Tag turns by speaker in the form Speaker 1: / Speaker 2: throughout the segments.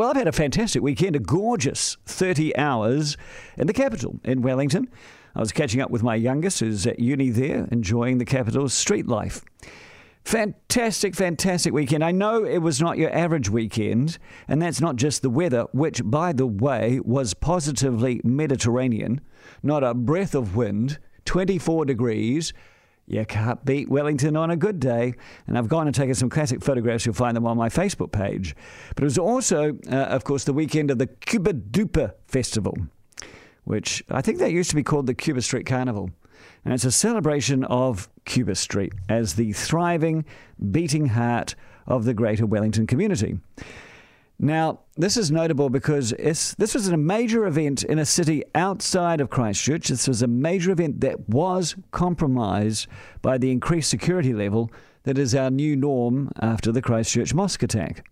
Speaker 1: well, I've had a fantastic weekend, a gorgeous 30 hours in the capital in Wellington. I was catching up with my youngest, who's at uni there, enjoying the capital's street life. Fantastic, fantastic weekend. I know it was not your average weekend, and that's not just the weather, which, by the way, was positively Mediterranean, not a breath of wind, 24 degrees. You can't beat Wellington on a good day. And I've gone and taken some classic photographs. You'll find them on my Facebook page. But it was also, uh, of course, the weekend of the CubaDupa Festival, which I think that used to be called the Cuba Street Carnival. And it's a celebration of Cuba Street as the thriving, beating heart of the greater Wellington community. Now, this is notable because this was a major event in a city outside of Christchurch. This was a major event that was compromised by the increased security level that is our new norm after the Christchurch mosque attack.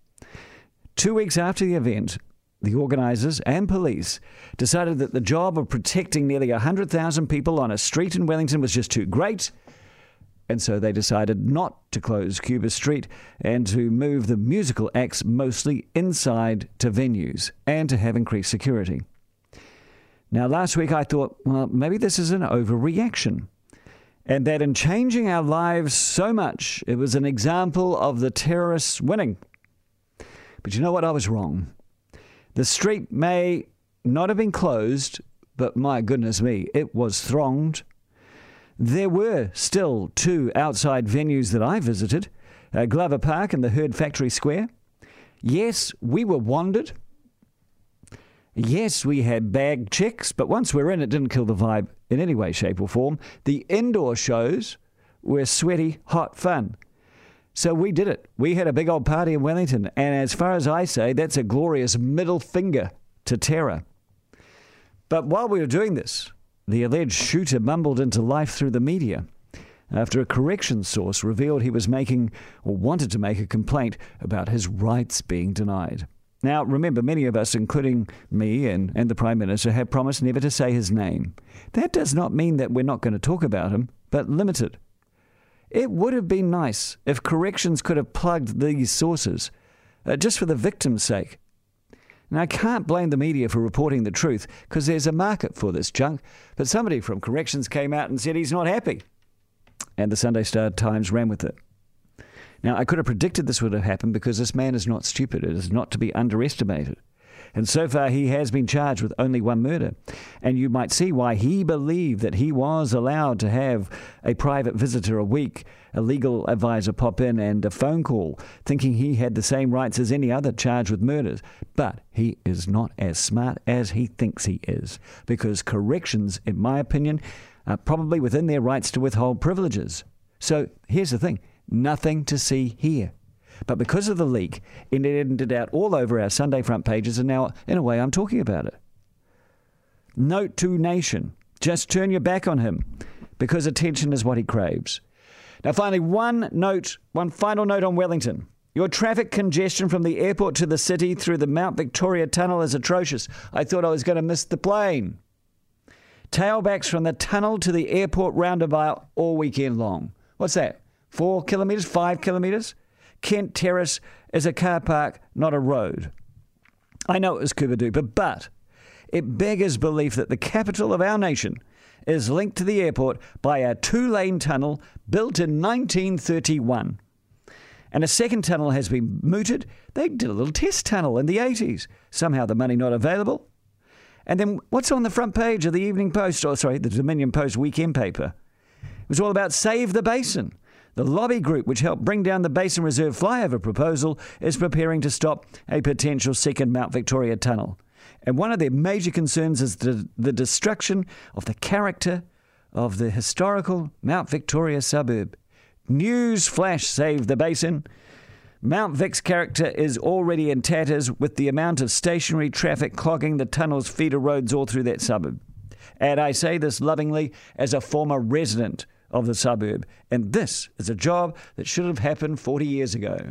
Speaker 1: Two weeks after the event, the organisers and police decided that the job of protecting nearly 100,000 people on a street in Wellington was just too great and so they decided not to close Cuba Street and to move the musical acts mostly inside to venues and to have increased security. Now, last week I thought, well, maybe this is an overreaction. And that in changing our lives so much, it was an example of the terrorists winning. But you know what? I was wrong. The street may not have been closed, but my goodness me, it was thronged there were still two outside venues that I visited uh, Glover Park and the Herd Factory Square. Yes, we were wandered. Yes, we had bag checks, but once we're in, it didn't kill the vibe in any way, shape, or form. The indoor shows were sweaty, hot fun. So we did it. We had a big old party in Wellington, and as far as I say, that's a glorious middle finger to terror. But while we were doing this, the alleged shooter mumbled into life through the media after a corrections source revealed he was making or wanted to make a complaint about his rights being denied. Now, remember, many of us, including me and, and the Prime Minister, have promised never to say his name. That does not mean that we're not going to talk about him, but limited. It would have been nice if corrections could have plugged these sources, uh, just for the victim's sake. Now, I can't blame the media for reporting the truth because there's a market for this junk, but somebody from Corrections came out and said he's not happy. And the Sunday Star Times ran with it. Now, I could have predicted this would have happened because this man is not stupid. It is not to be underestimated. And so far, he has been charged with only one murder. And you might see why he believed that he was allowed to have a private visitor a week, a legal advisor pop in, and a phone call, thinking he had the same rights as any other charged with murders. But he is not as smart as he thinks he is. Because corrections, in my opinion, are probably within their rights to withhold privileges. So here's the thing nothing to see here. But because of the leak, it ended out all over our Sunday front pages, and now, in a way, I'm talking about it. Note to nation just turn your back on him because attention is what he craves. Now, finally, one note, one final note on Wellington. Your traffic congestion from the airport to the city through the Mount Victoria tunnel is atrocious. I thought I was going to miss the plane. Tailbacks from the tunnel to the airport roundabout all weekend long. What's that? Four kilometres? Five kilometres? Kent Terrace is a car park, not a road. I know it was CubaDupa, but it beggars belief that the capital of our nation is linked to the airport by a two lane tunnel built in 1931. And a second tunnel has been mooted. They did a little test tunnel in the 80s. Somehow the money not available. And then what's on the front page of the Evening Post, or sorry, the Dominion Post weekend paper? It was all about Save the Basin. The lobby group, which helped bring down the Basin Reserve flyover proposal, is preparing to stop a potential second Mount Victoria tunnel. And one of their major concerns is the, the destruction of the character of the historical Mount Victoria suburb. News flash save the basin. Mount Vic's character is already in tatters with the amount of stationary traffic clogging the tunnel's feeder roads all through that suburb. And I say this lovingly as a former resident of the suburb. And this is a job that should have happened 40 years ago.